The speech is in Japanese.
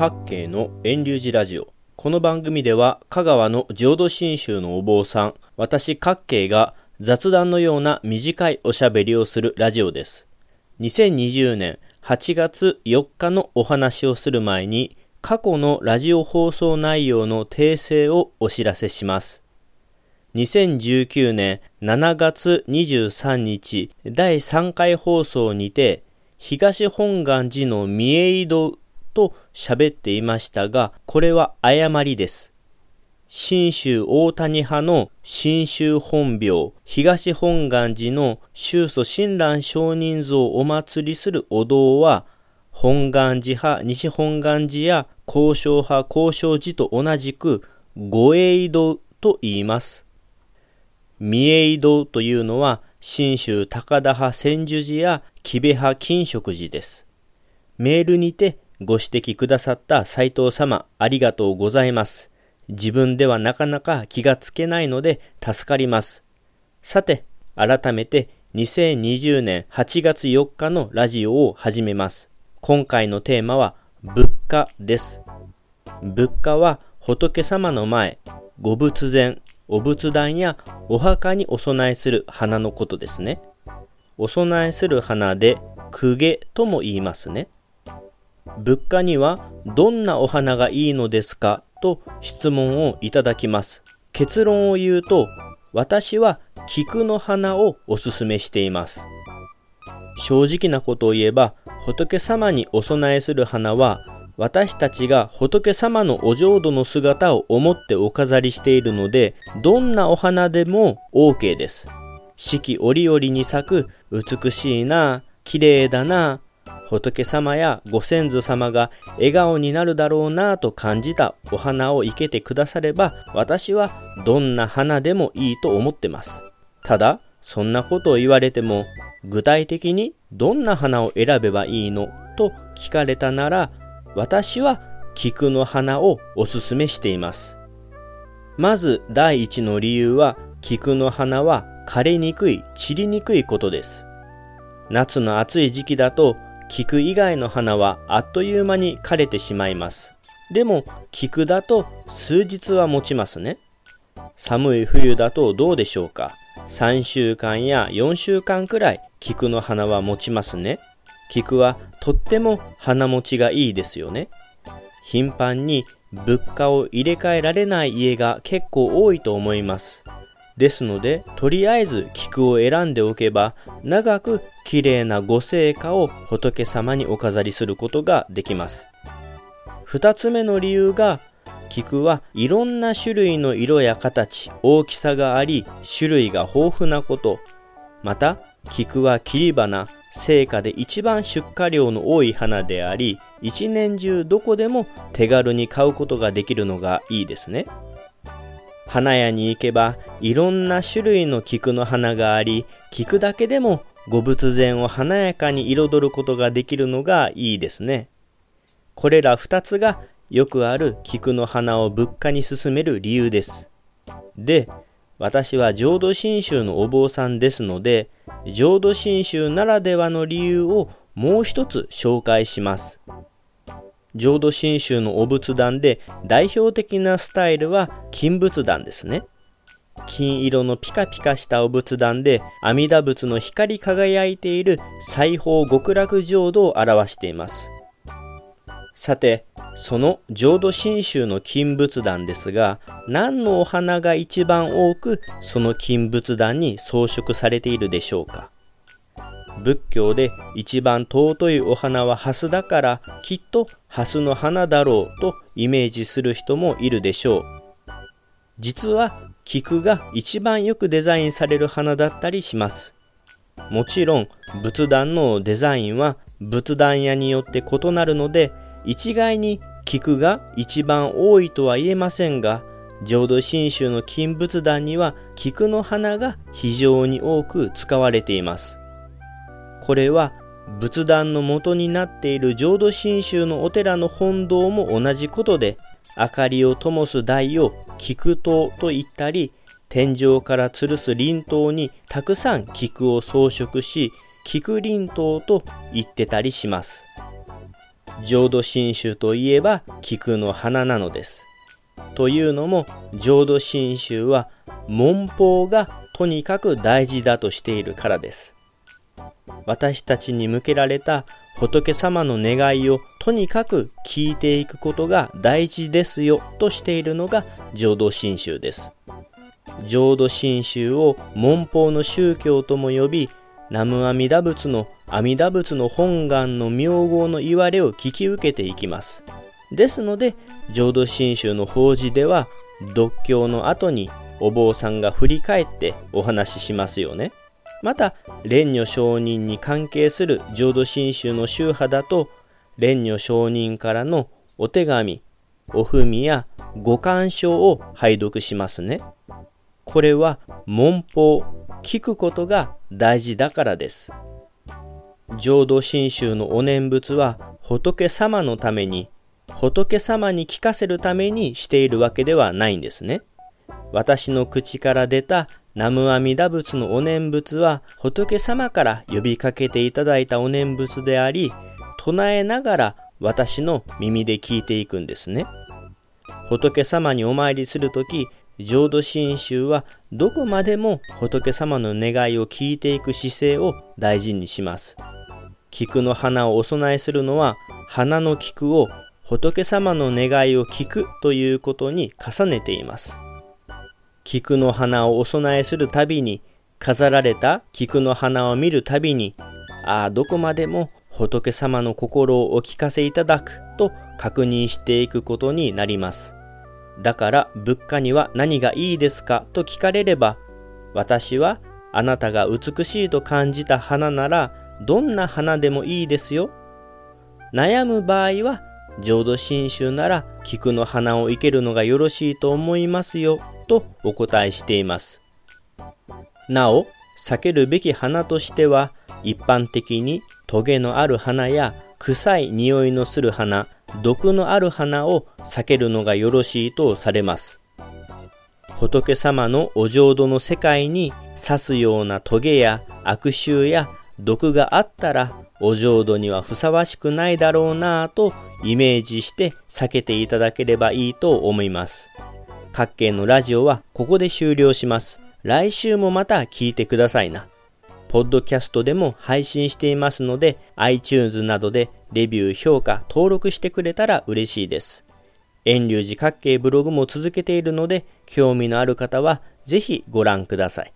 各系の遠流寺ラジオ。この番組では香川の浄土真宗のお坊さん、私各系が雑談のような短いおしゃべりをするラジオです。2020年8月4日のお話をする前に過去のラジオ放送内容の訂正をお知らせします。2019年7月23日第3回放送にて東本願寺の三重井戸と喋っていましたが、これは誤りです。新州大谷派の新州本廟、東本願寺の宗祖親鸞上人像をお祭りするお堂は、本願寺派、西本願寺や交渉派、交渉寺と同じく、御栄堂と言います。三栄堂というのは、新州高田派千住寺や木部派金色寺です。メールにてご指摘くださった斉藤様、ありがとうございます。自分ではなかなか気がつけないので助かります。さて、改めて2020年8月4日のラジオを始めます。今回のテーマは物価です。物価は仏様の前、ご仏前、お仏壇やお墓にお供えする花のことですね。お供えする花で公家とも言いますね。物価にはどんなお花がいいのですか？と質問をいただきます。結論を言うと、私は菊の花をおすすめしています。正直なことを言えば、仏様にお供えする花は、私たちが仏様のお浄土の姿を思ってお飾りしているので、どんなお花でも OK です。四季折々に咲く美しいな、綺麗だな、仏様やご先祖様が笑顔になるだろうなと感じたお花を生けてくだされば私はどんな花でもいいと思ってます。ただ、そんなことを言われても具体的にどんな花を選べばいいの？と聞かれたなら私は菊の花をおすすめしています。まず第一の理由は菊の花は枯れにくい、散りにくいことです。夏の暑い時期だと菊以外の花はあっという間に枯れてしまいます。でも菊だと数日は持ちますね。寒い冬だとどうでしょうか3週間や4週間くらい菊の花は持ちますね。菊はとっても花持ちがいいですよね。頻繁に物価を入れ替えられない家が結構多いと思います。ですので、とりあえず菊を選んでおけば、長く綺麗なご聖火を仏様にお飾りすることができます。二つ目の理由が、菊はいろんな種類の色や形、大きさがあり、種類が豊富なこと。また、菊は切り花、聖火で一番出荷量の多い花であり、一年中どこでも手軽に買うことができるのがいいですね。花屋に行けばいろんな種類の菊の花があり、菊だけでもご仏前を華やかに彩ることができるのがいいですね。これら二つがよくある菊の花を物価に進める理由です。で、私は浄土真宗のお坊さんですので、浄土真宗ならではの理由をもう一つ紹介します。浄土真宗のお仏壇で代表的なスタイルは金仏壇ですね。金色のピカピカしたお仏壇で阿弥陀仏の光り輝いている西方極楽浄土を表しています。さて、その浄土真宗の金仏壇ですが、何のお花が一番多くその金仏壇に装飾されているでしょうか？仏教で一番尊いお花はハスだからきっとハスの花だろうとイメージする人もいるでしょう。実は菊が一番よくデザインされる花だったりします。もちろん仏壇のデザインは仏壇屋によって異なるので一概に菊が一番多いとは言えませんが浄土真宗の金仏壇には菊の花が非常に多く使われています。これは仏壇の元になっている浄土真宗のお寺の本堂も同じことで明かりを灯す台を菊灯と言ったり天井から吊るす輪灯にたくさん菊を装飾し菊輪灯と言ってたりします浄土真宗といえば菊の花なのです。というのも浄土真宗は文法がとにかく大事だとしているからです。私たちに向けられた仏様の願いをとにかく聞いていくことが大事ですよとしているのが浄土真宗です。浄土真宗を文法の宗教とも呼び、南無阿弥陀仏の阿弥陀仏の本願の名号の言われを聞き受けていきます。ですので、浄土真宗の法事では、読経の後にお坊さんが振り返ってお話ししますよね。また、蓮如上人に関係する浄土真宗の宗派だと、蓮如上人からのお手紙、お文やご鑑賞を拝読しますね。これは文法、聞くことが大事だからです。浄土真宗のお念仏は仏様のために、仏様に聞かせるためにしているわけではないんですね。私の口から出た南無阿弥陀仏のお念仏は仏様から呼びかけていただいたお念仏であり、唱えながら私の耳で聞いていくんですね。仏様にお参りするとき、浄土真宗はどこまでも仏様の願いを聞いていく姿勢を大事にします。菊の花をお供えするのは、花の菊を仏様の願いを聞くということに重ねています。菊の花をお供えするたびに、飾られた菊の花を見るたびに、ああ、どこまでも仏様の心をお聞かせいただくと確認していくことになります。だから物価には何がいいですか？と聞かれれば、私はあなたが美しいと感じた花ならどんな花でもいいですよ。悩む場合は浄土真宗なら菊の花を生けるのがよろしいと思いますよとお答えしています。なお、避けるべき花としては一般的にトゲのある花や臭い匂いのする花、毒のある花を避けるのがよろしいとされます。仏様のお浄土の世界に刺すようなトゲや悪臭や毒があったらお浄土にはふさわしくないだろうなぁとイメージして避けていただければいいと思います。各県のラジオはここで終了します。来週もまた聞いてくださいな。ポッドキャストでも配信していますので、iTunes などでレビュー、評価、登録してくれたら嬉しいです。遠流寺各系ブログも続けているので、興味のある方はぜひご覧ください。